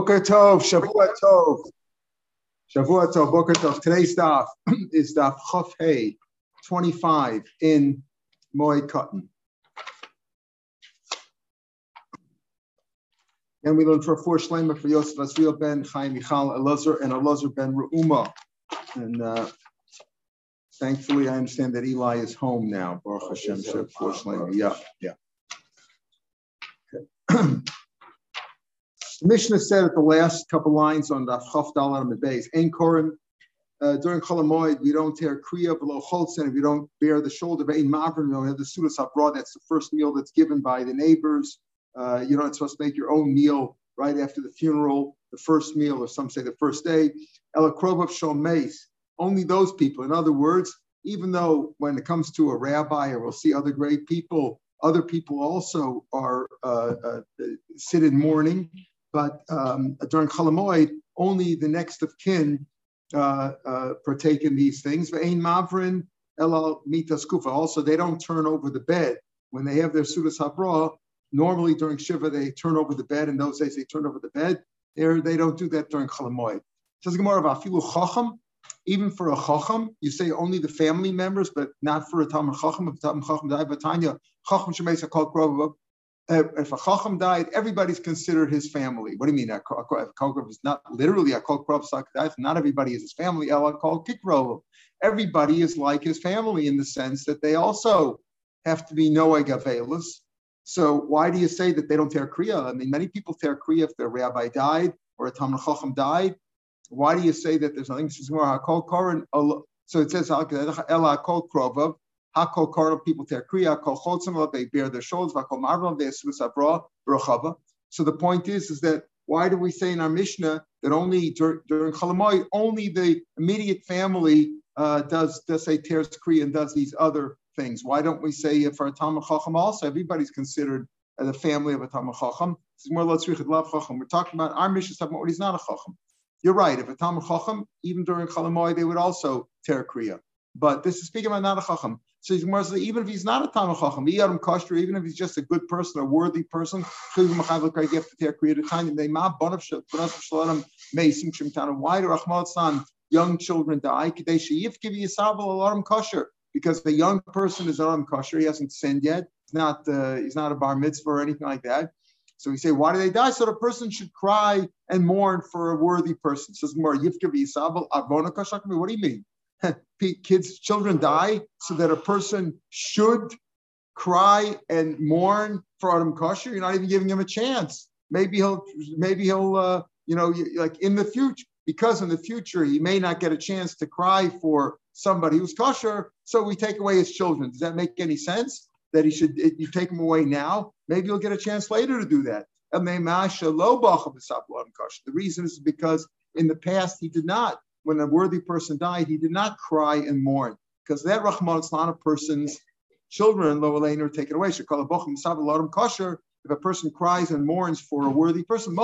Boker Tov, Shavua Tov. Shavua Tov, Boker Tov. Today's daf is daf Chof Hey, 25 in Moed Katan. And we learn for four shlema for Yosef Asriel ben Chaim Michal Elazar and Elazar ben Reuma. And uh, thankfully, I understand that Eli is home now. Baruch Hashem, four shlema. Yeah, yeah. Okay. The Mishnah said at the last couple lines on the Chaf Dalar Medbeis, Ein Korim, uh, during Cholamoid, we don't tear Kriya below Cholzen, if you don't bear the shoulder, Ein Mavrim, you don't have the Sudas Abroad, that's the first meal that's given by the neighbors. Uh, you're not supposed to make your own meal right after the funeral, the first meal, or some say the first day. Elakrov of Shomeis, only those people. In other words, even though when it comes to a rabbi, or we'll see other great people, other people also are uh, uh, sit in mourning but um, during Chalamoid, only the next of kin uh, uh, partake in these things. Ve'ein mavrin elal mitas kufa. Also, they don't turn over the bed when they have their sudas habra. Normally during shiva, they turn over the bed. In those days, they turn over the bed. There, they don't do that during Chalamoid. Says Gemara about filu chacham. Even for a chacham, you say only the family members, but not for a talmud chacham. If talmud chacham died, Tanya chacham called uh, if a chacham died, everybody's considered his family. What do you mean? A kokrov is not literally a kokrov sakdaf. Not everybody is his family. Ella called kikrov. Everybody is like his family in the sense that they also have to be noeg avelus. So why do you say that they don't tear kriya? I mean, many people tear kriya if their rabbi died or a talmud chacham died. Why do you say that there's nothing? So it says ella kol krovav Hakol Karno people tear kriya, kol chotzim they bear their shoulders, vakol marvam they brachava. So the point is, is that why do we say in our Mishnah that only dur- during Chalamoy, only the immediate family uh, does does say tears kriya and does these other things? Why don't we say for a Talmud Chacham also everybody's considered uh, the family of a Talmud Chacham? We're talking about our Mishnah talking about he's not a Chacham. You're right. If a Talmud Chacham, even during Chalamoy, they would also tear kriya. But this is speaking about not a Chacham. So even if he's not a Talmud Chacham, even if he's just a good person, a worthy person, why do Rahman young children die? because the young person is not kosher, he hasn't sinned yet. He's not uh, he's not a bar mitzvah or anything like that. So we say, why do they die? So the person should cry and mourn for a worthy person. says more, What do you mean? kids, children die, so that a person should cry and mourn for Adam Kosher. You're not even giving him a chance. Maybe he'll, maybe he'll, uh, you know, like in the future, because in the future he may not get a chance to cry for somebody who's kosher. So we take away his children. Does that make any sense? That he should, you take him away now. Maybe you'll get a chance later to do that. The reason is because in the past he did not when a worthy person died, he did not cry and mourn because that Rahman is not a person's children, lo are taken away. If a person cries and mourns for a worthy person,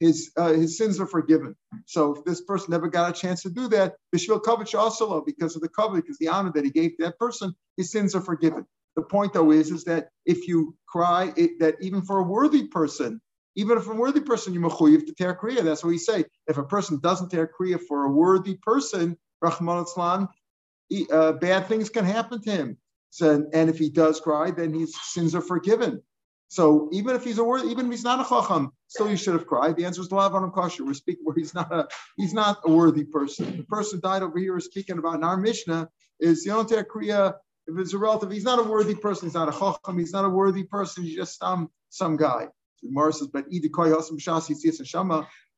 his uh, his sins are forgiven. So if this person never got a chance to do that, bishvil kavod also because of the covenant, because the honor that he gave that person, his sins are forgiven. The point though is is that if you cry, it, that even for a worthy person, even if a worthy person, you're mechuyev to tear kriya. That's what we say. If a person doesn't tear kriya for a worthy person, Rahman Islam, uh, bad things can happen to him. So, and if he does cry, then his sins are forgiven. So even if he's a worthy, even if he's not a chacham, still you should have cried. The answer is lav on kosher. We're speaking where he's not a he's not a worthy person. The person died over here is speaking about in our Mishnah is you don't take kriya if it's a relative. He's not a worthy person. He's not a chacham. He's not a worthy person. He's just some some guy. Gemara says, but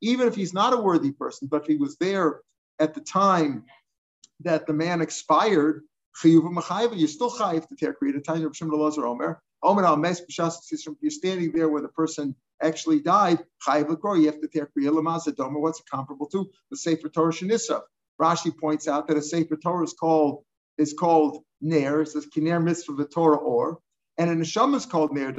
even if he's not a worthy person, but if he was there at the time that the man expired, you're still chayiv to tear create a tiny of Shimon Lazar Omer. Omer al You're standing there where the person actually died. Chayiv You have to tear kriya lamazadoma. What's it comparable to? The Sefer Torah Shanissa. Rashi points out that a Sefer Torah is called is called Ner. It says Kiner Mitzvah Torah Or, and a Neshama is called Ner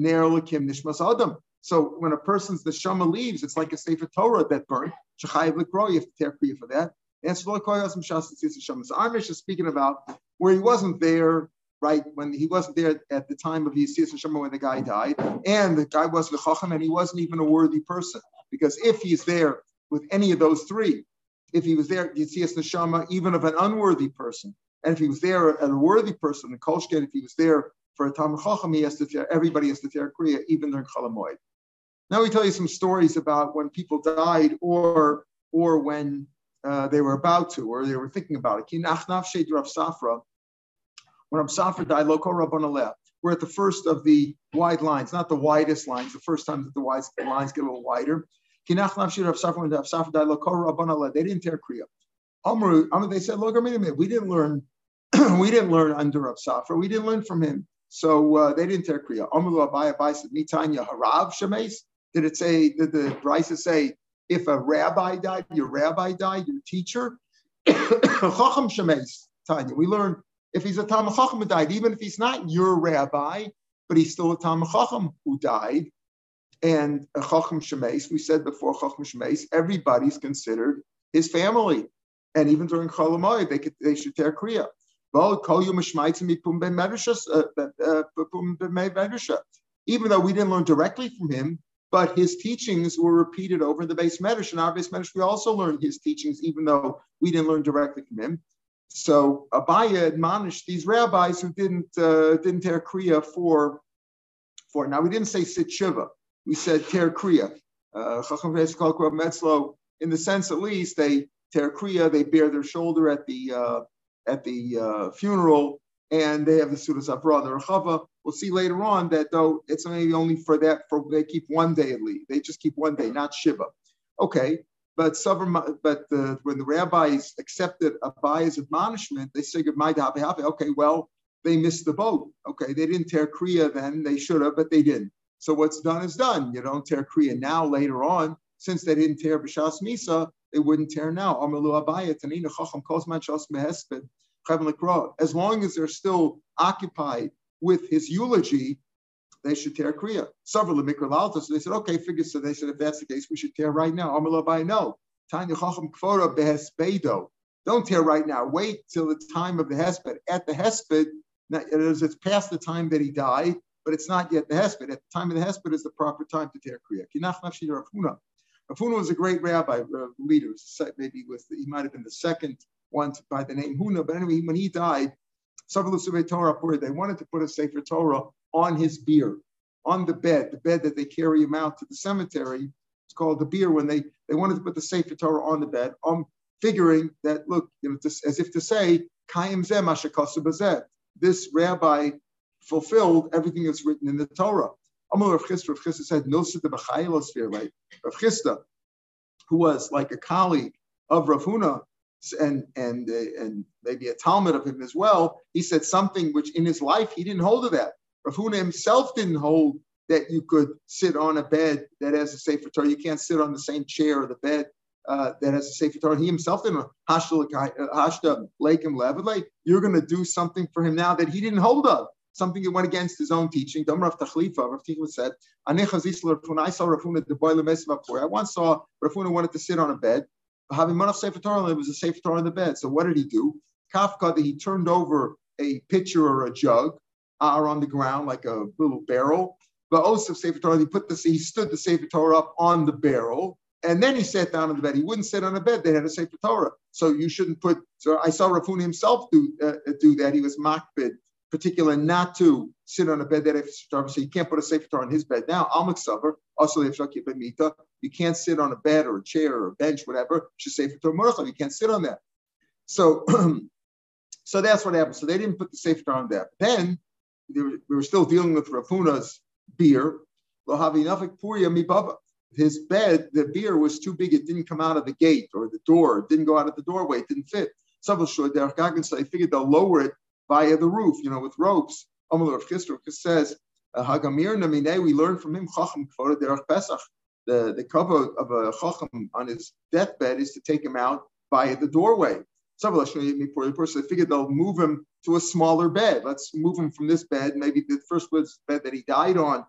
Dosiv nishmas adam. So when a person's the shama leaves, it's like a sefer Torah that burnt. Shechayiv likro, you have to tear kriya for that. And so Mishnah is speaking about where he wasn't there right? When he wasn't there at the time of Yisiyas Neshama when the guy died, and the guy wasn't and he wasn't even a worthy person. Because if he's there with any of those three, if he was there Yitzias Neshama, even of an unworthy person, and if he was there a worthy person, the Kolshken, if he was there for a Tam Chacham, he has to tear, everybody has to tear Kriya, even during Chalamoid. Now we tell you some stories about when people died or or when uh, they were about to, or they were thinking about it. Safra, when Rav Safra died, Loko Rabban We're at the first of the wide lines, not the widest lines. The first time that the wide lines get a little wider. They didn't tear Kriya. Amru, they said, look, wait a minute, we didn't learn, we didn't learn under Rav Safra, we didn't learn from him. So uh, they didn't tear Kriya. Amru Abai Abai Mitanya Harav Shemes. Did it say, did the Brisa say, if a rabbi died, your rabbi died, your teacher? Chacham Shemes, Tanya. We learn if he's a Talmud Chacham who died, even if he's not your rabbi, but he's still a Talmud Chacham who died, and a Chacham Shemes, we said before Chacham Shemes, everybody's considered his family. And even during Cholamoy, they could they should tear Kriya. Uh, uh, even though we didn't learn directly from him, but his teachings were repeated over in the base medrash. And our base medrash, we also learned his teachings, even though we didn't learn directly from him. So Abaya admonished these rabbis who didn't uh, didn't tear kriya for for. Now we didn't say sit shiva we said ter kriya. Uh, in the sense, at least, they ter kriya, they bear their shoulder at the uh, at the uh, funeral, and they have the sudas avra, the rechava. We'll see later on that though it's maybe only for that for they keep one day at least. They just keep one day, not shiva. Okay, but but the, when the rabbis accepted Abaya's admonishment, they say goodbye to Okay, well they missed the boat. Okay, they didn't tear kriya then. They should have, but they didn't. So what's done is done. You don't tear Kriya now, later on, since they didn't tear B'Shas Misa, they wouldn't tear now. As long as they're still occupied with his eulogy, they should tear Kriya. Several of Mikra so they said, okay, figure so they said if that's the case, we should tear right now. no. Tanya Chacham Kvora Behespedo. Don't tear right now. Wait till the time of the Hesped. At the Hesped, it's past the time that he died but it's not yet the Hesped. At the time of the Hesped is the proper time to tear Kriya. Rafuna was a great rabbi, uh, leader. Maybe with he might have been the second one by the name Huna. But anyway, when he died, Torah they wanted to put a Sefer Torah on his bier, on the bed, the bed that they carry him out to the cemetery. It's called the bier when they, they wanted to put the Sefer Torah on the bed. Um, figuring that, look, you know, as if to say, This rabbi fulfilled everything that's written in the Torah. Amar Rav Chisda, Rav Chisda said, Milsa de B'chayilosphere, right? Rav Chisda, who was like a colleague of Rav Huna, and and uh, and maybe a Talmud of him as well, he said something which in his life he didn't hold to that. Rav Huna himself didn't hold that you could sit on a bed that has a Sefer Torah. You can't sit on the same chair or the bed uh, that has a Sefer Torah. He himself didn't hashda lekim levad. You're going to do something for him now that he didn't hold of something that went against his own teaching. Dom Rav Tachlifa, Rav Tachlifa said, I saw Rafuna the boiler I once saw Rafuna wanted to sit on a bed. Having Manaf Sefer Torah, there was a Sefer Torah on the bed. So what did he do? Kafka, that he turned over a pitcher or a jug uh, or on the ground like a little barrel. But also Sefer Torah, he put the he stood the Sefer Torah up on the barrel, and then he sat down on the bed. He wouldn't sit on a bed; they had a Sefer Torah, so you shouldn't put. So I saw Rafuna himself do uh, do that. He was makbid particular not to sit on a bed that if so you can't put a Torah on his bed. Now, Almik Savar, also Mita, you can't sit on a bed or a chair or a bench, whatever. Say for you can't sit on that. So, so that's what happened. So they didn't put the Torah on that. Then we were, we were still dealing with Rafuna's beer. His bed, the beer was too big; it didn't come out of the gate or the door. It didn't go out of the doorway. It didn't fit. So I figured they'll lower it via the roof, you know, with ropes. Amalur of Chisra says, Hagamir Namine, we learn from him Chacham Pesach. The, the cover of a Chacham on his deathbed is to take him out via the doorway. So the person figured they'll move him to a smaller bed. Let's move him from this bed, maybe the first bed that he died on,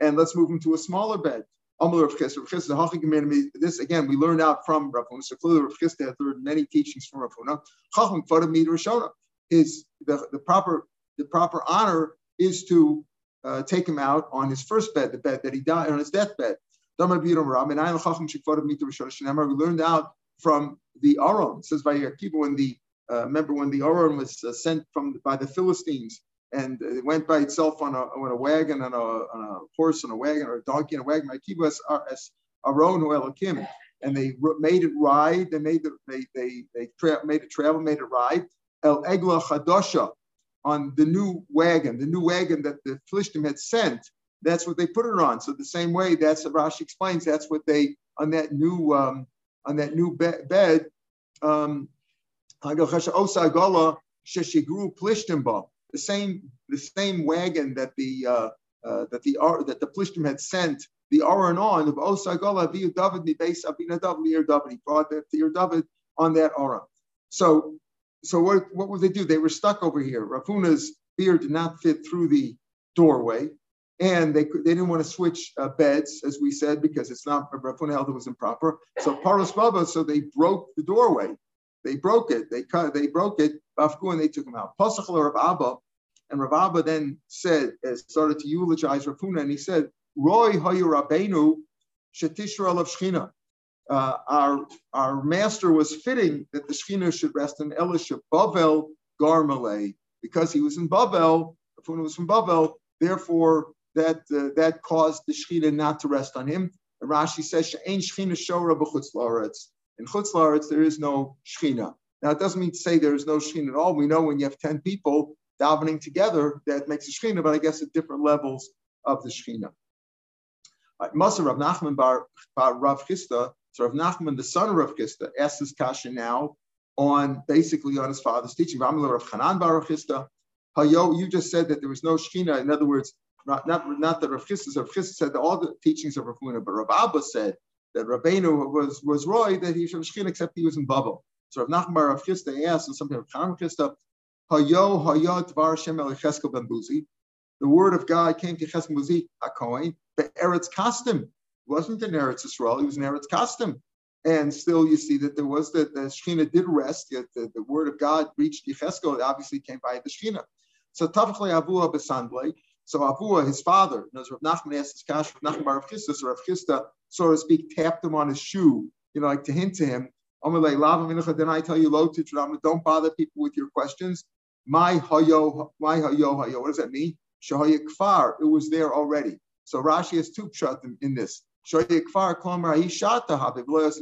and let's move him to a smaller bed. This again, we learned out from Rav Huna. Clearly, Rav Chisda had learned many teachings from Rav Huna. His the, the proper the proper honor is to uh, take him out on his first bed, the bed that he died on his deathbed. We learned out from the Aron. It says by Akiva when the uh, remember when the Aron was uh, sent from by the Philistines and it went by itself on a, on a wagon, on a, on a horse, on a wagon, or a donkey, and a wagon. Akiva as Aron Elokim, and they made it ride. They made the, they they they tra- made it travel, made it ride. El Egla Chadosha on the new wagon, the new wagon that the Philistine had sent. That's what they put it on. So the same way, that's Rashi explains. That's what they on that new um, on that new be- bed. Um, the same the same wagon that the uh, uh, that the that the Plishtim had sent the Aron on of Osagala via David base Abinadav David. He brought that to David on that Aron. So so what, what would they do? They were stuck over here. Rafuna's beard did not fit through the doorway, and they they didn't want to switch uh, beds, as we said, because it's not Rafuna held it was improper. So Paros Baba, so they broke the doorway. They broke it. They cut. They broke it. Bafku and they took him out. Pasach Rav Abba, and Rav Abba then said, started to eulogize Rafuna, and he said, "Roy Hayu Rabbeinu Shetishra of Shchina." Uh, our, our master was fitting that the Shekhinah should rest in Elisha Bavel Garmale, because he was in Bavel, Rafuna was from Bavel, therefore that uh, that caused the Shekhinah not to rest on him. And Rashi says, She'ain Shekhinah Shora b'chutz la'aretz. In chutz la'aretz, there is no Shekhinah. Now, it doesn't mean to say there is no Shekhinah at all. We know when you have 10 people davening together, that makes a Shekhinah, but I guess at different levels of the Shekhinah. Masa Rav Nachman bar, bar Rav Chisda so Rav Nachman, the son of Rav Chisda, asks his kasha now on basically on his father's teaching. Rav Chanan bar Rav Chisda. Hayo, you just said that there was no Shekhinah. In other words, not, not, not that Rav Chisda, Rav Chisda said all the teachings of Rav Huna, but Rav Abba said that Rabbeinu was was Roy, that he should have Shekhinah except he was in bubble. So Rav Nachman bar Rav Chisda asked, and something Rav Chanan Chisda, Hayo, Hayo, Tvar Hashem El Ben Buzi. The word of God came to Cheskel Buzi, HaKohen, but Eretz Kasdim wasn't in Eretz Israel, he was in Eretz Kasdim. And still, you see that there was that the Shekhinah did rest, yet the, the word of God reached Yecheskel, it obviously came by the Shekhinah. So Tavachle Avua Besandle, so Avua, his father, knows Rav Nachman asked his kash, Rav Nachman Rav Chisda, so Rav Chisda, so to speak, tapped him on his shoe, you know, like to hint to him, then I tell you, low don't bother people with your questions. My hayo, my hayo, hayo. What does that mean? Shahaya kfar. It was there already. So Rashi has two pshat in this. In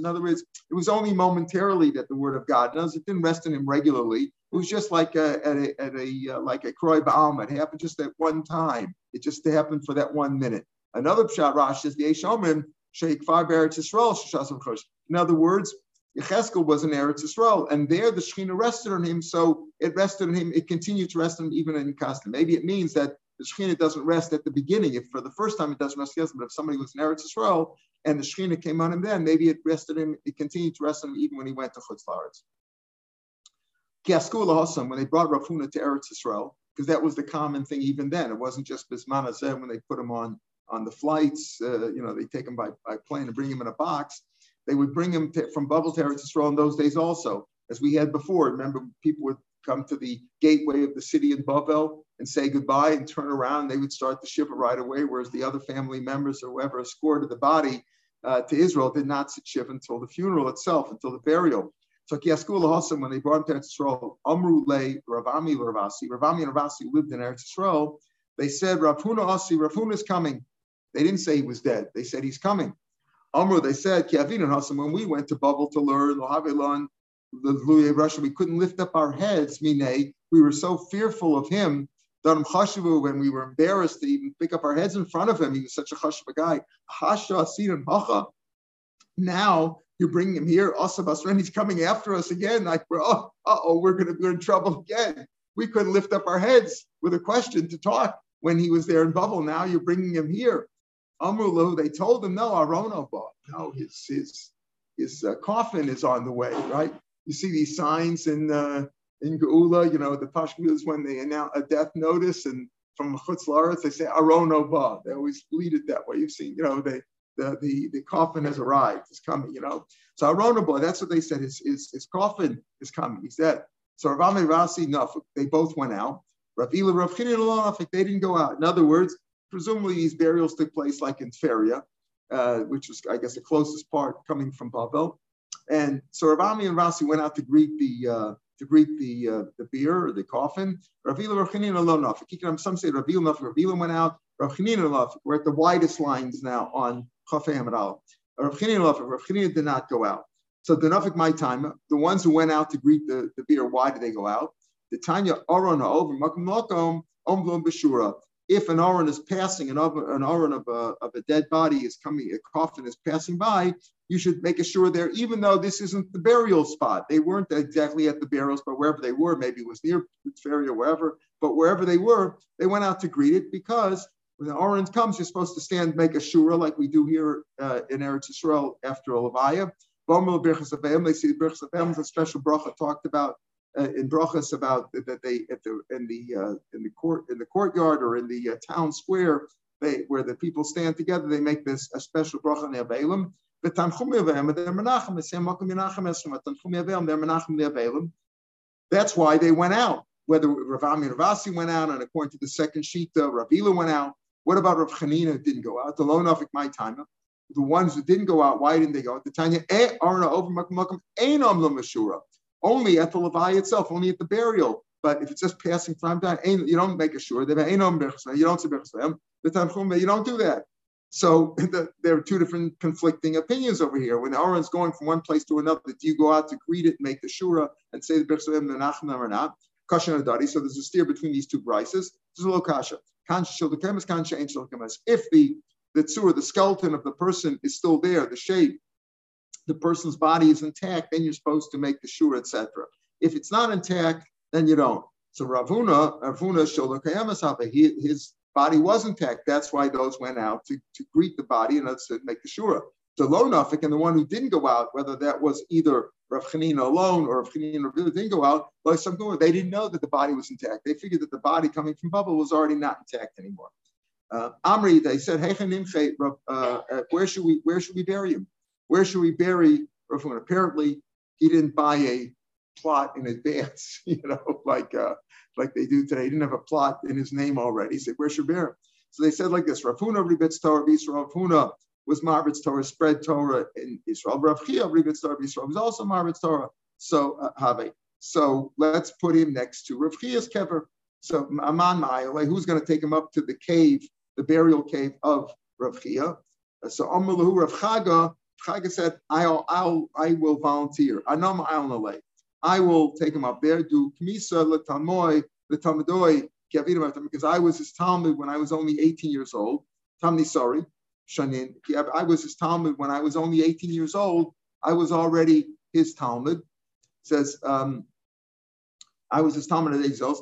other words, it was only momentarily that the word of God. In other words, it didn't rest in him regularly. It was just like a, at a, at a uh, like a kroy baum. It happened just at one time. It just happened for that one minute. Another pshat Rashi is the Eshomrim Sheikh Far Eretz Yisrael In other words, Yecheskel was in Eretz Yisrael, and there the Shekhinah rested on him, so it rested on him. It continued to rest on him even in Kasdim. Maybe it means that the Shekhinah doesn't rest at the beginning. If for the first time it doesn't rest, yes, but if somebody was in Eretz Yisrael and the Shekhinah came on him then, maybe it rested him, it continued to rest on him even when he went to Chutz Laaretz. when they brought Rafuna to Eretz Yisrael, because that was the common thing even then. It wasn't just Bisman Azeh when they put him on on the flights, uh, you know, they take him by, by plane and bring him in a box. They would bring him to, from Bubble to Eretz Yisrael in those days also, as we had before. Remember, people would come to the gateway of the city in Bavel and say goodbye and turn around. They would start the shiva right away, whereas the other family members or whoever escorted the body uh, to Israel did not sit shiva until the funeral itself, until the burial. So Hassam, when they brought him to Eretz Amru Le Ravami Ravasi, Ravami and Ravasi lived in Eretz Yisrael, they said, Rafuna Asi, Rafuna is coming. They didn't say he was dead. They said he's coming. Amru, they said, Kiavin and Hassam, when we went to Babel to learn, Lohavelon, the Louis Russia, we couldn't lift up our heads, mine. We were so fearful of him. Chashivu, when we were embarrassed to even pick up our heads in front of him, he was such a Chashiva guy. Hasha Asiran Hacha. Now you're bringing him here. Basran, he's coming after us again. Like, we're, oh, oh, we're going to be in trouble again. We couldn't lift up our heads with a question to talk when he was there in Bubble. Now you're bringing him here. Amrulu, they told him, no, Arono No, his, his, his uh, coffin is on the way, right? You see these signs in uh, in Geula, you know, the Pashtuns when they announce a death notice and from Chutz Laaretz, they say Aron Ba. They always lead it that way. You've seen, you know, they, the, the, the coffin has arrived, it's coming, you know. So Aron Ba, that's what they said, his, his, his coffin is coming, he's dead. So Ravami Rasi, no, they both went out. Rav Ila, Rav they didn't go out. In other words, presumably these burials took place like in Feria, uh, which was, I guess, the closest part coming from Babel. And so Rav Ami and Rasi went out to greet the uh, to greet the uh, the bier or the coffin. Ravila Rav alone Some say Ravila Nafik. Ravila went out. Rav Chanina We're at the widest lines now on Chafei Hamad Al. Rav Chanina did not go out. So the Nafik my time, the ones who went out to greet the, the bier, why did they go out? The Tanya Aron over Makom Makom Omblom Beshura if an aron is passing, an, an aron of a, of a dead body is coming, a coffin is passing by, you should make a sure there, even though this isn't the burial spot. They weren't exactly at the burials, but wherever they were, maybe it was near the Ferry or wherever, but wherever they were, they went out to greet it because when the aron comes, you're supposed to stand, make a shura like we do here uh, in Eretz Yisrael after a levaya. They see the a special bracha talked about uh, in brachas about that they at the in the uh, in the court in the courtyard or in the uh, town square they where the people stand together they make this a special bracha in Abelim. That's why they went out. Whether Ravami Ravasi went out, and according to the second sheet, uh, Ravila went out. What about Rav Chanina didn't go out? The loan Lonafik my time. The ones who didn't go out, why didn't they go? The Tanya, eh, Arna over Makum, Einam Lamashura only at the Levi itself, only at the burial. But if it's just passing from time down, you don't make a sure. You don't say you don't do that. So the, there are two different conflicting opinions over here. When the Aaron's going from one place to another, do you go out to greet it, make the shura, and say the Birchsayim Menachem or not? Kasha and. So there's a steer between these two brises. There's a little kasha. If the the tzur, the skeleton of the person is still there, the shape, the person's body is intact, then you're supposed to make the shura, etc. If it's not intact, then you don't. So Ravuna, Ravuna Sholakayamasapa, his body was intact. That's why those went out to, to greet the body and to make the shura. The low Nafik and the one who didn't go out, whether that was either Rav Chanina alone or Rav Chanina really didn't go out, something they didn't know that the body was intact. They figured that the body coming from Bubble was already not intact anymore. Uh, Amri, they said, hey, uh, uh, where should we where should we bury him? Where should we bury Rav Apparently, he didn't buy a plot in advance, you know, like uh, like they do today. He didn't have a plot in his name already. He said, where should we bury him? So they said like this, Rav Huna Ribetz Torah Yisrael. Rav Huna was Marvet's Torah, spread Torah in Israel. Rav Chia Ribetz Torah Yisrael was also Marvet's Torah. So uh. So let's put him next to Rav Chia's kever. So Aman Ma'ayale, who's going to take him up to the cave, the burial cave of Rav Chia? So Amalahu Rav Chaga Chaga said, I'll, I'll, I will volunteer. Anam Al I will take him up there, do Kmisa Latamoy, Latamadoi, because I was his Talmud when I was only 18 years old. Tamni, sorry, Shanin. I was his Talmud when I was only 18 years old. I was already his Talmud. Says, um, I was his Talmud at Exos.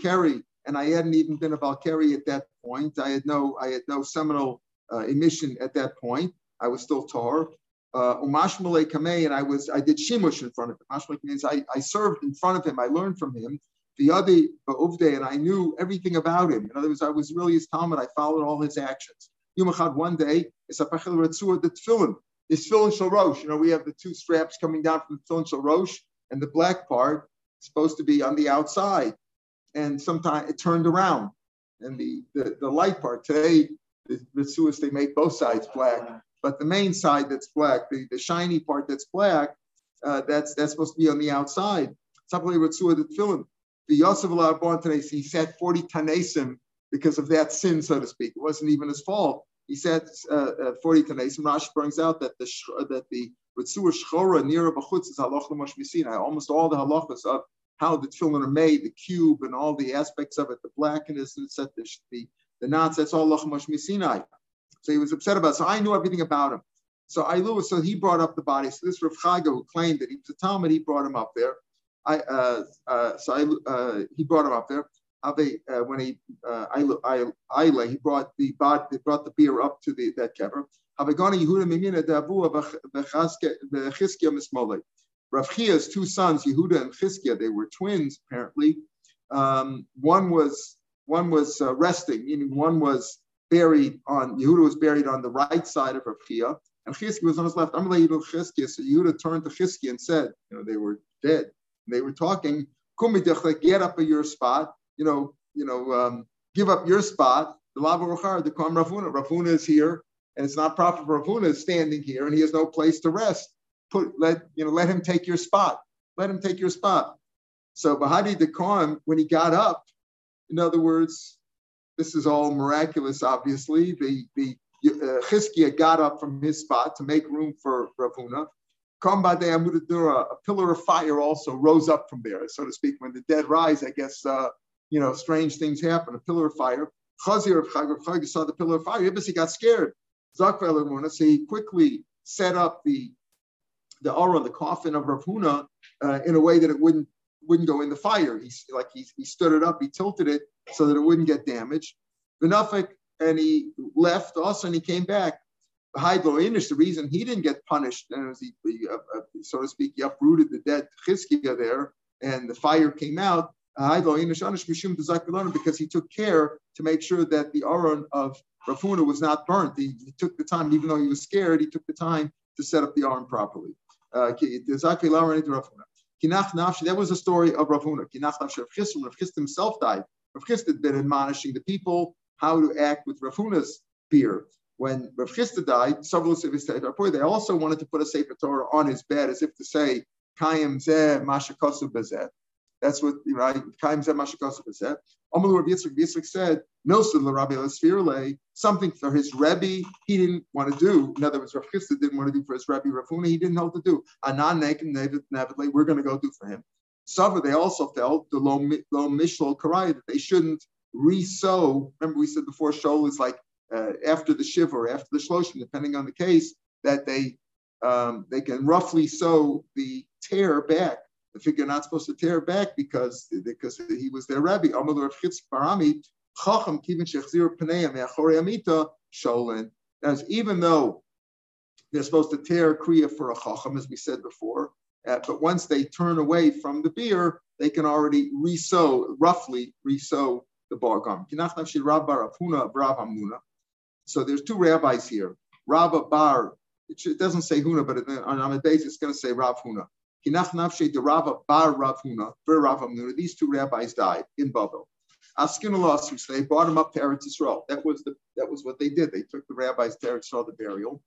carry, and I hadn't even been a Valkyrie at that point. I had no, I had no seminal uh, emission at that point. I was still Tor. Uh, Umashmale Kamei, and I was I did Shimush in front of him. Umashmale means I, I served in front of him. I learned from him. The other Uvde, and I knew everything about him. In other words, I was really his Talmud. I followed all his actions. Yumachad one day, it's a Ratzua, the tefillin. It's tefillin Shal You know, we have the two straps coming down from the tefillin Shal and the black part is supposed to be on the outside. And sometimes it turned around. And the, the, the light part, today, the Ritzuas, they make both sides black. But the main side that's black, the, the shiny part that's black, uh, that's that's supposed to be on the outside. He said 40 tanesim because of that sin, so to speak. It wasn't even his fault. He said uh, uh, 40 tanesim. Rash brings out that the that the Ritzur Shchora near Bachutz is halach l'mosh Almost all the halachas of how the tefillin are made, the cube and all the aspects of it, the blackness, and the, the, the knots, that's all lachmash misinai. So he was upset about it. So I knew everything about him. So I knew, so he brought up the body. So this Rav Chaga, who claimed that he was a Talmud, he brought him up there. I, uh, uh, so I, uh, he brought him up there. Ave, uh, when he, uh, I, I, he brought the body, they brought the beer up to the, that kever. Rav Chia's two sons, Yehuda and Chizkia, they were twins apparently. Um, one was one was uh, resting, meaning one was buried on, Yehuda was buried on the right side of Rav and Chizki was on his left. I'm Chizki. So Yehuda turned to Chizki and said, you know, they were dead. They were talking, get up at your spot. you know, you know, um, give up your spot. The lava rachar, the kam Ravuna. Ravuna is here, and it's not proper for is standing here, and he has no place to rest. Put let you know, let him take your spot. Let him take your spot. So Bahadi Dekam, when he got up, in other words, this is all miraculous, obviously. The the uh, got up from his spot to make room for Ravuna. Kambade Amudadura, a pillar of fire also rose up from there, so to speak. When the dead rise, I guess, uh, you know, strange things happen. A pillar of fire. Chazir of Chag saw the pillar of fire. He got scared. Zakvel so he quickly set up the the aura, the coffin of Ravuna, uh, in a way that it wouldn't wouldn't go in the fire. He like he, he stood it up, he tilted it so that it wouldn't get damaged. Benafik and he left also, and he came back. Haidlo the reason he didn't get punished, and he, he uh, uh, so to speak, he uprooted the dead Chizkiah there, and the fire came out. Haidlo Inish Anish Mishum Because he took care to make sure that the aron of Rafuna was not burnt. He, he, took the time, even though he was scared, he took the time to set up the aron properly. Uh, that was the story of Ravuna. Rav Chisda himself died. Rav Chisda had been admonishing the people how to act with Rafuna's beer. When Rav Chisda died, several of his they also wanted to put a Sefer Torah on his bed as if to say, Kayim zeh mashakosu bezeh. That's what right. Kaim zeh mashakosu bezeh. Amalu Rav Yitzchak Yitzchak said, Milson Rabbi Lasfirle, something for his Rebbe he didn't want to do. In other words, Rav Chisda didn't want to do for his Rebbe Rafuna, he didn't know what to do. Anan Nekim Nevidle, we're going to go do for him. Suffer, they also felt the low low mishlo karai that they shouldn't re-sew. Remember, we said before, shol is like uh, after the shiver, after the shloshim, depending on the case, that they um, they can roughly sew the tear back. The figure not supposed to tear back because because he was their rabbi. As even though they're supposed to tear kriya for a chacham, as we said before, uh, but once they turn away from the beer, they can already resew, roughly resew the bar garment. So there's two rabbis here. Rabba Bar, it doesn't say Huna, but on a base it's going to say Rav Huna. Bar Rav Huna, Rav These two rabbis died in Babel. Askin they brought him up to Eretz Yisrael. That was the that was what they did. They took the rabbis to Eretz Yisrael, the burial.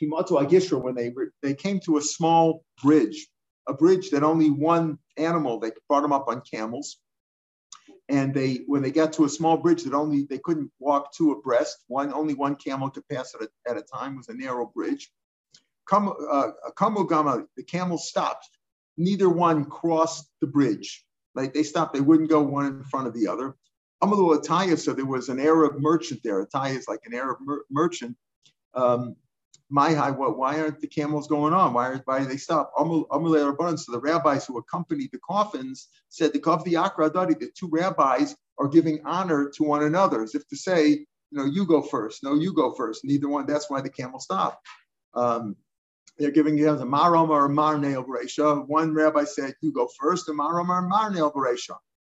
Himatu Agishra, when they they came to a small bridge, a bridge that only one animal, they brought them up on camels. And they, when they got to a small bridge that only they couldn't walk two abreast, one only one camel could pass at a, at a time, was a narrow bridge. Uh, Gama, the camels stopped. Neither one crossed the bridge. Like they stopped, they wouldn't go one in front of the other. Amalu Ataya, so there was an Arab merchant there. Ataya is like an Arab mer- merchant. Um, my high, what, why aren't the camels going on? Why, are, why do they stop? So the rabbis who accompanied the coffins said the Kavdi Akra Dadi, the two rabbis are giving honor to one another, as if to say, you know, you go first. No, you go first. Neither one. That's why the camel stopped. Um, they're giving you the marom or mar neil One rabbi said, you go first, the marom or mar neil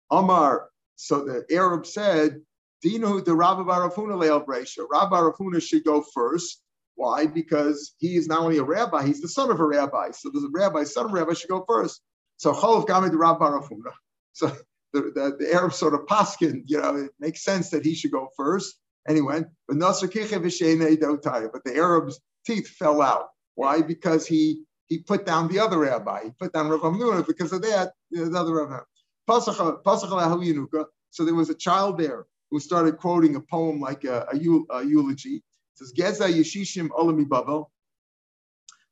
Omar. So the Arab said, Dinu the Rabbi Barafuna leil Rabbi Barafuna should go first. Why? Because he is not only a rabbi, he's the son of a rabbi. So a rabbi, son of a rabbi should go first. So Cholov Gami the Rabbi Barafuna. So the, the, the Arab sort of paskin, you know, it makes sense that he should go first. And he went, but But the Arab's teeth fell out. Why? Because he he put down the other rabbi. He put down Rav Amnuna because of that. The other rabbi. So there was a child there who started quoting a poem like a, a, a eulogy. It says Geza Yeshishim Olami Bavel.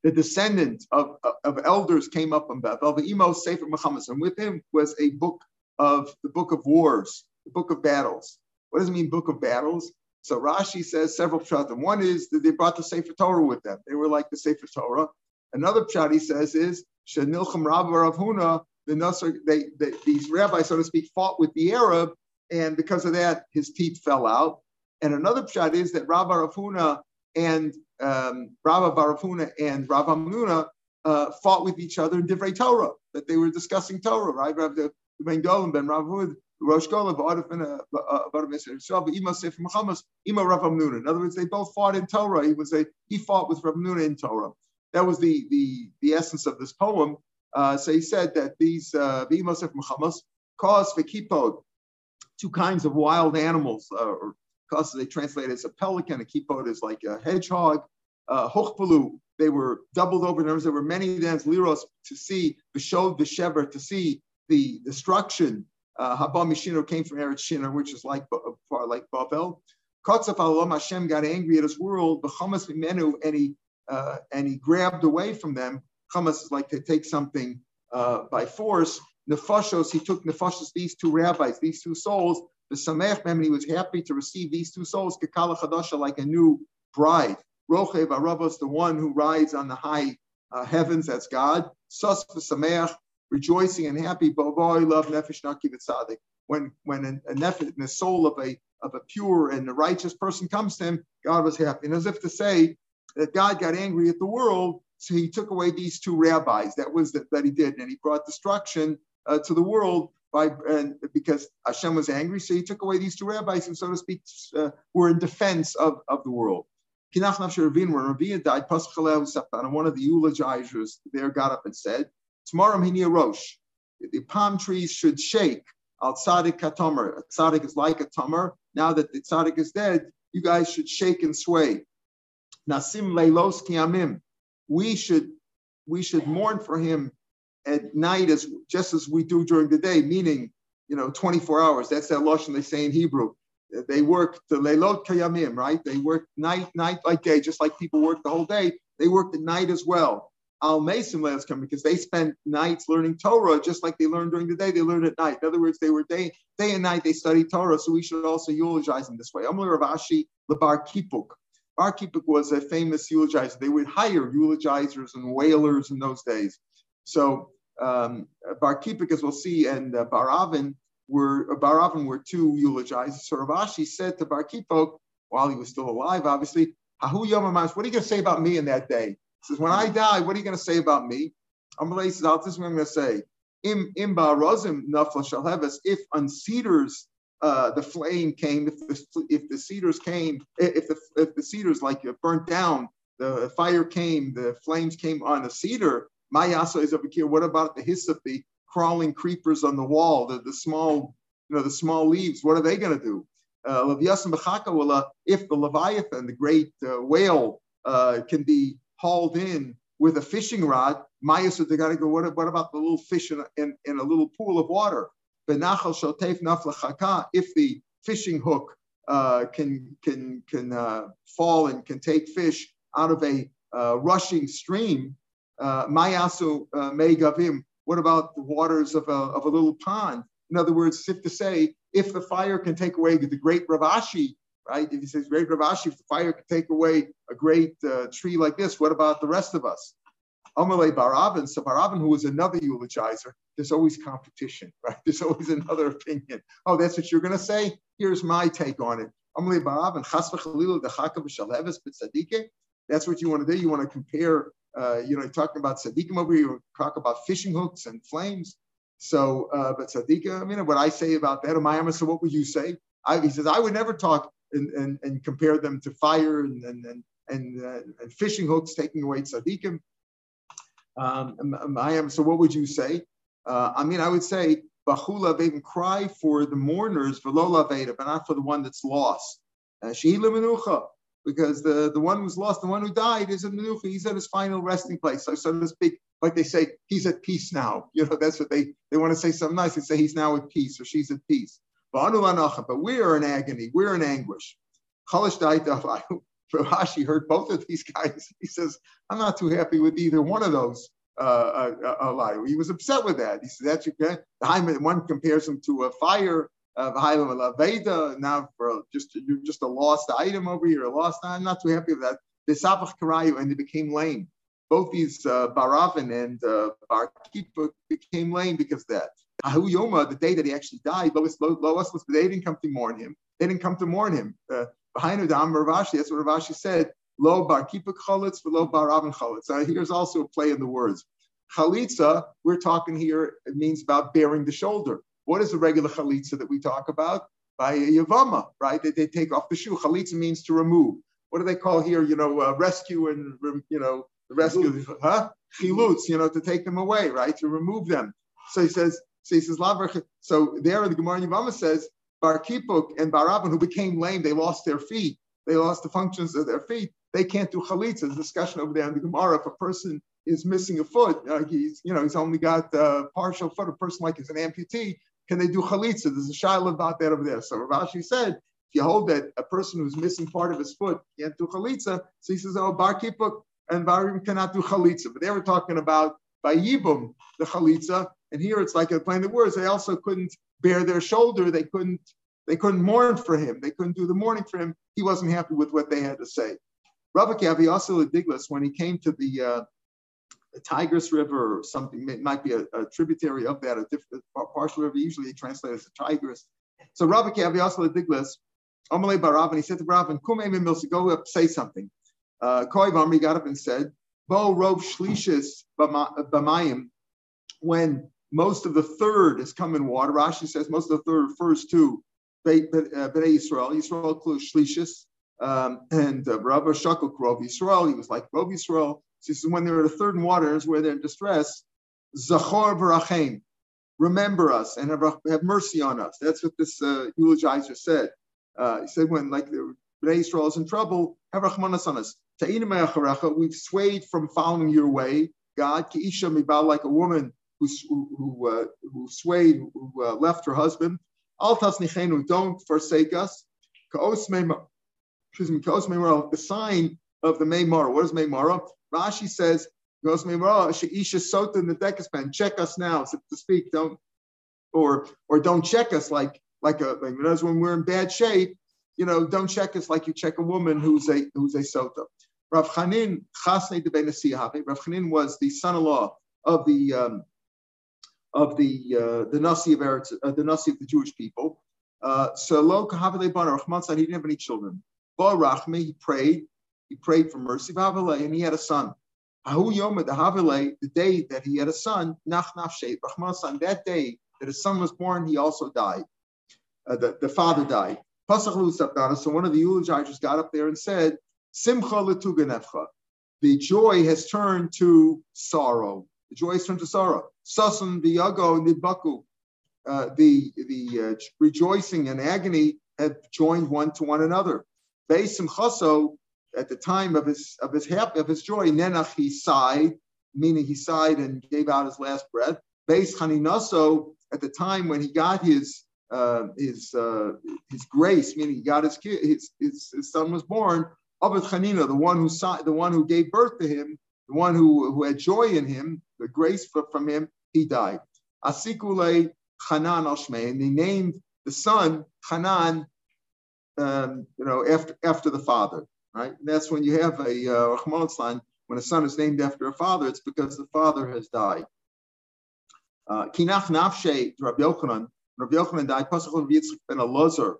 The descendant of, of elders came up from Bavel. The Emo Sefer Muhammad, and with him was a book of the book of wars, the book of battles. What does it mean, book of battles? So Rashi says several pshatim. One is that they brought the Sefer Torah with them. They were like the Sefer Torah. Another pshat he says is Shenilcham Rabba Rav Huna. The Nasser, they, they, these rabbis, so to speak, fought with the Arab, and because of that, his teeth fell out. And another pshat is that Rabba Rav Huna and um, Rabba Barafuna and Rav Amnuna uh, fought with each other in Divrei Torah, that they were discussing Torah, right? Rav the Ben Golan, Ben Rav Rosh Gola, Ba'arif Ba'arif Ima Sefer Muhammad, Ima Rav Amnuna. In other words, they both fought in Torah. He was a he fought with Rav Amnuna in Torah. That was the the the essence of this poem. Uh, so he said that these uh, B'imosef Muhammad cause Vikipod, two kinds of wild animals, uh, or cause they translate as a pelican, a kipod is like a hedgehog, uh, they were doubled over there were many dens liros to see the show the shever to see the destruction. Uh, Haba Mishino came from Eretz Shinar, which is like far like Babel. Kotzaf Alom Hashem got angry at his world, B'chamas Mimenu, and he uh, and he grabbed away from them. Chamas is like to take something uh, by force. Nefashos, he took nefashos, these two rabbis, these two souls. The Samech Mem, he was happy to receive these two souls, Kekala Chadasha, like a new bride. Rochev Arabos, the one who rides on the high uh, heavens, that's God. Sus Sameach, rejoicing and happy. Love Nefesh Naki V'tzadik. When when a, a nefesh, the soul of a of a pure and a righteous person comes to him, God was happy. And as if to say that God got angry at the world, so he took away these two rabbis. That was that, that he did, and he brought destruction uh, to the world by and because Hashem was angry, so he took away these two rabbis who, so to speak, uh, were in defense of, of the world. Kinach Ravin, when Ravina died, and one of the eulogizers there got up and said, Tomorrow Hinia Rosh, the palm trees should shake. Al Tzadik Katomer. Tzadik is like a Tomer. Now that the Tzadik is dead, you guys should shake and sway. Nasim Leilos Kiamim. We should we should mourn for him at night as just as we do during the day, meaning you know 24 hours. That's that lashon they say in Hebrew they work the leilot kayamim, right? They work night, night like day, just like people work the whole day. They work at night as well. Al Mason last coming because they spent nights learning Torah, just like they learned during the day. They learned at night. In other words, they were day, day and night. They studied Torah, so we should also eulogize them this way. Amr Ravashi lebar kipuk. Bar Kipuk was a famous eulogizer. They would hire eulogizers and wailers in those days. So um, Bar Kipuk, as we'll see, and uh, Baravin were Baravin were two eulogizers. So Ravashi said to Bar Kippuk, while he was still alive, obviously, Hahu Yom what are you going to say about me in that day? Says, when I die, what are you going to say about me? Amalei says, this is what I'm going to say. Im imba rozim nafla shalheves. If on cedars uh, the flame came, if the, if the cedars came, if the if the cedars like burnt down, the fire came, the flames came on a cedar. My yasa is over here. What about the hyssop, crawling creepers on the wall, the, the small, you know, the small leaves, what are they going to do? Uh, if the Leviathan, the great uh, whale, uh, can be hauled in with a fishing rod, Maya said they got to go, what, what about the little fish in, in, in a little pool of water? If the fishing hook uh, can can can uh, fall and can take fish out of a uh, rushing stream, Mayasu uh, may gavim. What about the waters of a, of a little pond? In other words, if to say, if the fire can take away the great Ravashi, right? If he says great Ravashi, if the fire can take away a great uh, tree like this, what about the rest of us? Amalei Baravin, so Baravin, who was another eulogizer, there's always competition, right? There's always another opinion. Oh, that's what you're going to say? Here's my take on it. Amalei Baravin, Chas v'chalil dechakav v'shaleves b'tzadike. That's what you want to do. You want to compare uh, you know, talking about tzaddikim over here, you talk about fishing hooks and flames. So, uh, but tzaddikim, I mean, what I say about that, Amayama, so what would you say? I, he says, I would never talk and, and, and compare them to fire and, and, and, and, uh, and fishing hooks taking away tzaddikim. Um, I am, so what would you say? Uh, I mean, I would say, Bahula, can cry for the mourners, for Lola Veda, but not for the one that's lost. Uh, Shehila Menucha, because the, the one who's lost, the one who died is in Menucha. He's at his final resting place. So, so to speak, like they say, he's at peace now. You know, that's what they, they want to say something nice. They say he's now at peace or she's at peace. But we are in agony. We're in anguish. Rashi heard both of these guys. He says, I'm not too happy with either one of those uh, uh, uh, He was upset with that. He said, that's okay. One compares him to a fire of Veda. Now for just you're just a lost item over here, a lost. I'm not too happy with that. The Sapach Karayu and they became lame. Both these uh, Baravin and uh, Bar Kipuk became lame because of that. Ahu Yoma, the day that he actually died, Lois, Lois, they didn't come to mourn him. They didn't come to mourn him. Uh, behind Udam Ravashi, that's what Ravashi said. Lo Bar Kipuk Chalitz for Lo Baravin Chalitz. Uh, here's also a play in the words. Chalitza, we're talking here, it means about bearing the shoulder. What is the regular chalitza that we talk about? By yavama, right? They, they take off the shoe. Chalitza means to remove. What do they call here? You know, uh, rescue and you know The rescue, huh? Chilutz, you know, to take them away, right? To remove them. So he says, so he says, so there the Gemara Yavama says, Bar Kipuk and Baravin, who became lame, they lost their feet. They lost the functions of their feet. They can't do chalitza. There's discussion over there in the Gemara. If a person is missing a foot, uh, he's, you know, he's only got a partial foot. A person like is an amputee, can they do chalitza? There's a shiloh about that over there. So Rav Ashi said, if you hold that a person who's missing part of his foot can't do chalitza, so he says, oh, bar kipuk and barim cannot do chalitza. But they were talking about by yibum the chalitza, and here it's like a plain the words. They also couldn't bear their shoulder. They couldn't they couldn't mourn for him. They couldn't do the mourning for him. He wasn't happy with what they had to say. Rabbi also Diglas, when he came to the uh, Tigris River or something, it might be a, a tributary of that, a different partial river, usually translated as a Tigris. So Rabbi also Diglas, Amalei Barav, and he said to Barav, Kumei Milsi, go up, say something. Uh, Koi Vamri got up and said, Bo Rov Shlishis Bamayim, when most of the third has come in water. Rashi says most of the third refers to Bnei Yisrael. Yisrael includes Shlishis, um, and uh, Rabbi Shakal Rov Yisrael. He was like Rov Yisrael. So he says when they're in the third waters where they're in distress, Zachor v'rachem, remember us and have, have mercy on us. That's what this uh, eulogizer said. Uh, he said when like the Bnei Yisrael is in trouble, have rachmanas on us. We've swayed from following your way, God. Ki'isha mibal, like a woman who, who, uh, who swayed, who uh, left her husband. Al tasnichenu, don't forsake us. Ka'os excuse me, the sign of the Meimara. What is Meimara? Rashi says, Ka'os Meimara, she'isha sota in the dekaspan, check us now, so to speak, don't, or, or don't check us like, like a, like, when we're in bad shape, you know, don't check us like you check a woman who's a, who's a sota. Rav Chanin, Chasne de Rav Chanin was the son-in-law of the um, of the uh, the Nasi of Eretz, uh, the Nasi of the Jewish people. So lo kahavale bar Rahman said he didn't have any children. Ba Rachme, he prayed, he prayed for mercy, and he had a son. Ahu Yom the day that he had a son, Nach Nafshe, Rahman's son, that day that his son was born, he also died. Uh, the, the father died. So one of the eulogizers got up there and said, Simcha letuganefcha. The joy has turned to sorrow. The joy has turned to sorrow. Sasan viyago nidbaku. Uh, the the uh, rejoicing and agony have joined one to one another. Beisim chaso, at the time of his of his hap, of his joy, nenach he sighed, meaning he sighed and gave out his last breath. Beis chaninaso, at the time when he got his uh, his uh, his grace, meaning he got his kid, his, his, his son was born. Abed Chanina, the one who saw, the one who gave birth to him, the one who, who had joy in him, the grace from him, he died. Asikule Hanan Oshme, and he named the son Hanan, um, you know, after after the father. Right, and that's when you have a uh, when a son is named after a father, it's because the father has died. Uh, Kinach Nafshe, Rabbi Yochanan, Rabbi Yochanan died. Pasach ben Elazar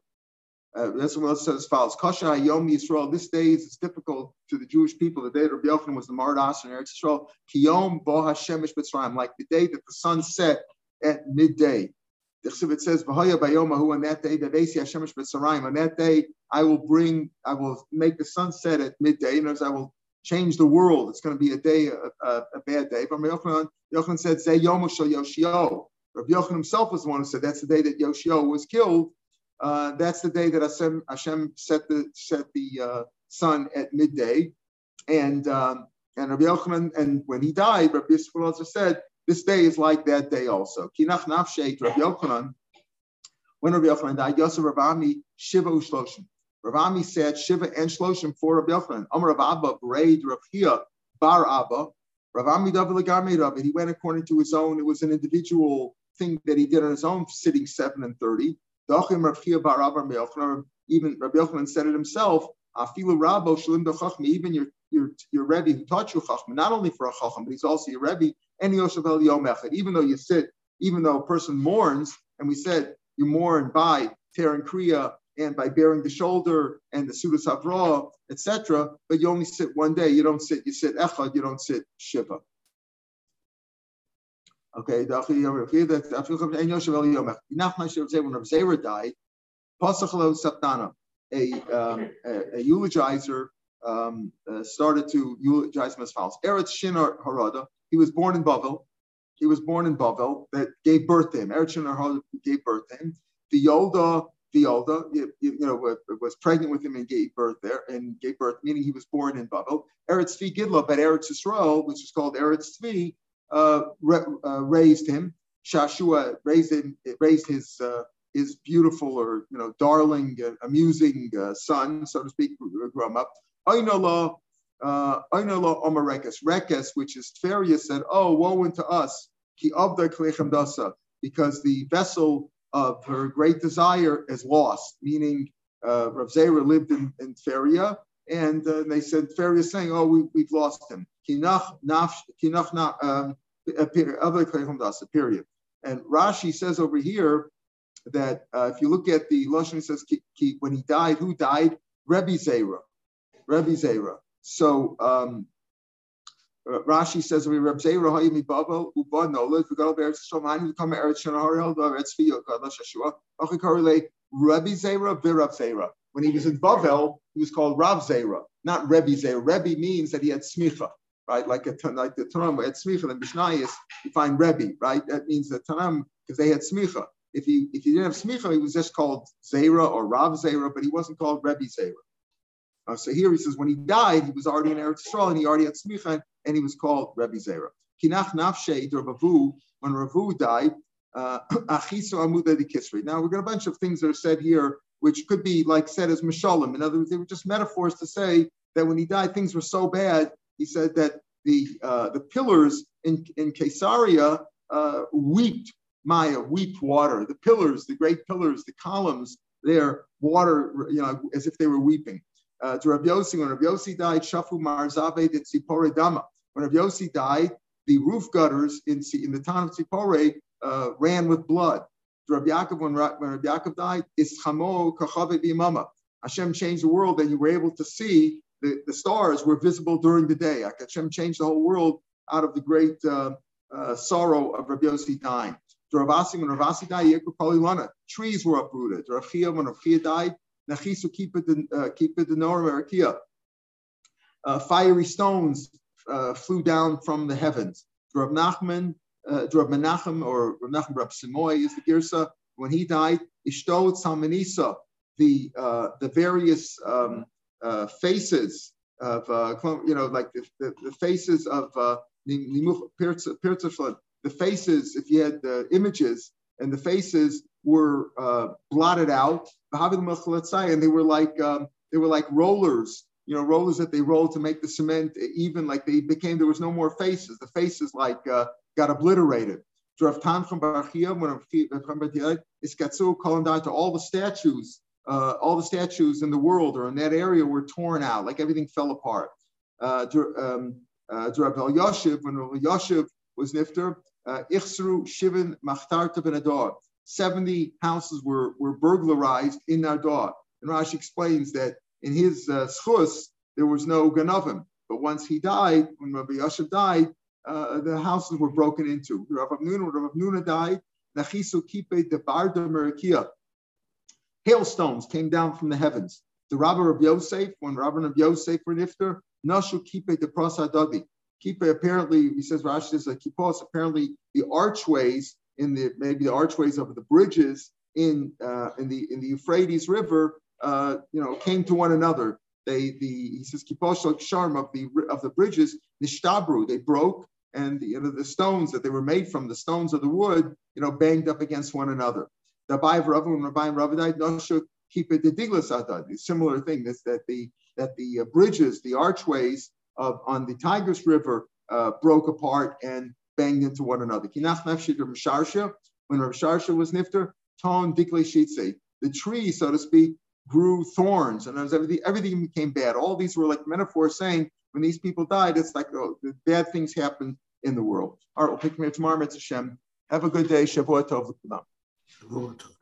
uh, that's what it says as follows. Yom Yisrael. This day is difficult to the Jewish people. The day that Rabbi Yochanan was the Mardas in Eretz Yisrael. Kiyom Bo Hashemish Mitzrayim. Like the day that the sun set at midday. Chsivit says. On that day. On that day, I will bring, I will make the sun set at midday. Other words, I will change the world. It's going to be a day, a, a, a bad day. But Yochanan, Yochanan said, "Zay Yom Yoshio." Rabbi Yochanan himself was the one who said that's the day that Yoshio was killed uh, that's the day that Hashem, Hashem set the set the uh, sun at midday, and um, and Rabbi Yochanan, and when he died, Rabbi Yisrael said, "This day is like that day also." Kinach nafsheit Rabbi Yochanan. When Rabbi Yochanan died, Yosef Ravami Shiva Ushloshim. Ravami said Shiva and Shloshim for Rabbi Yochanan. Amar Rav Abba Braid Rav Bar Abba. Ravami Rav. He went according to his own. It was an individual thing that he did on his own, sitting seven and thirty. Even Rabbi Yochanan said it himself. Even your your your Rebbe who taught you Chachma, not only for a Chacham, but he's also your Rebbe. And Yosef El Yom Even though you sit, even though a person mourns, and we said you mourn by tearing kriya and by bearing the shoulder and the sudas etc. But you only sit one day. You don't sit. You sit echad. You don't sit shiva. Okay, the Nachman when Rav died, Pasachlo Saptana, a, um, a, a eulogizer um, uh, started to eulogize him as follows. Eretz Shinar Harada, he was born in Bavel. He was born in Bavel that gave birth to him. Eretz Shinar Harada gave birth to him. The Yolda, the Yolda, you, you, know, was pregnant with him and gave birth there, and gave birth, meaning he was born in Bavel. Eretz Tzvi Gidla, but Eretz Yisrael, which is called Eretz Tzvi, uh, uh, raised him. Shashua raised him, raised his uh, his beautiful or you know darling, uh, amusing son, so to speak, grew up. Ainala, Ainala Omarekes, Rekes, which is Tferia, said, "Oh, woe unto us, ki dasa," because the vessel of her great desire is lost, meaning uh, Rav Zera lived in, in and uh, they said Tferia is saying, "Oh, we, we've lost him." Kinach naf kinach na um, period. And Rashi says over here that uh, if you look at the Lashon, says ki, ki, when he died, who died? Rebbe Zera. Rebbe Zera. So um, Rashi says we Reb Zera Hayim Babel Uba Nola we go Eretz Yisrael Mani come Eretz Shanahar Eretz Fiyot Gadla Shashua Achikarle Rebbe Zera Virav Zera. When he was in Bavel, he was called Rav Zera, not Rebbe Zera. Rebbe means that he had smicha right? Like a like the Tanam had smicha and Mishnayis, you find Rebbe, right? That means the Tanam because they had smicha. If he if he didn't have smicha, he was just called Zera or Rav Zera, but he wasn't called Rebbe Zera. Uh, so here he says when he died, he was already in Eretz Yisrael and he already had smicha, and he was called Rebbe Zera. Kinach nafshe Ravu when Ravu died. Uh. Now we've got a bunch of things that are said here, which could be like said as mashalim. In other words, they were just metaphors to say that when he died, things were so bad he said that the uh, the pillars in, in Caesarea uh, weeped Maya, weeped water. The pillars, the great pillars, the columns, there water, you know, as if they were weeping. Uh, to Rabbi Yossi, when Rabbi Yossi died, Shafu Marzave de Tzipore Dama. When Rabbi Yossi died, the roof gutters in, in the town of Tzipore uh, ran with blood. Rabbi Yaakov, when, Rabbi Yaakov died, Ischamo Kachave Bimama. Hashem changed the world and you were able to see the, the stars were visible during the day. Hashem changed the whole world out of the great uh, uh, sorrow of Rabbi Yossi dying. Ravasi, when Ravasi died, trees were uprooted. Rav Chia, when Rav Chia died, Nachisu it the Nora uh, Fiery stones uh, flew down from the heavens. Rav Nachman, uh, Rav Menachem, or Rav Nachman Rav Simoy is the Girsa. When he died, Ishtot Salmanisa, the uh, the various um, uh, faces of, uh, you know, like the, the, the faces of uh, the faces, if you had the images and the faces were uh, blotted out, and they were like um, they were like rollers, you know, rollers that they rolled to make the cement even. Like they became, there was no more faces. The faces like uh, got obliterated. Drav Tanchum Barachia, when it's Gatsu calling down to all the statues uh, all the statues in the world or in that area were torn out, like everything fell apart. Uh, um, uh, when Yoshev was nifter, uh, Ichsru Shivin Machtarta ben Adar. 70 houses were, were burglarized in Nardar. And Rashi explains that in his uh, schus, there was no Ganovim. But once he died, when Rabbi Yoshev died, uh, the houses were broken into. Rav Nuna, Rav Nuna died. Nachisu kipe de barda hailstones came down from the heavens. The Rabbi of Yosef, when Rabbi of Yosef were nifter, Nashu kipe de prasadadi. Kipe apparently, he says Rashi says like kipos, apparently the archways in the maybe the archways of the bridges in uh, in the in the Euphrates River, uh, you know, came to one another. They the he says kipos sharm of the of the bridges nishtabru. They broke, and the, you know, the stones that they were made from, the stones of the wood, you know, banged up against one another the Abai Rav when Rabbi Rav died, keep it the Diglas Adad. Similar thing is that the that the uh, bridges, the archways of on the Tigris River uh, broke apart and banged into one another. When Rav Sharsha was nifter, ton dikle shitze. The tree, so to speak, grew thorns, and everything everything became bad. All these were like metaphors saying when these people died, it's like oh, bad things happen in the world. All right, we'll pick me up tomorrow, Mitzvah Hashem. Have a good day. Shavua Tov. Shavuot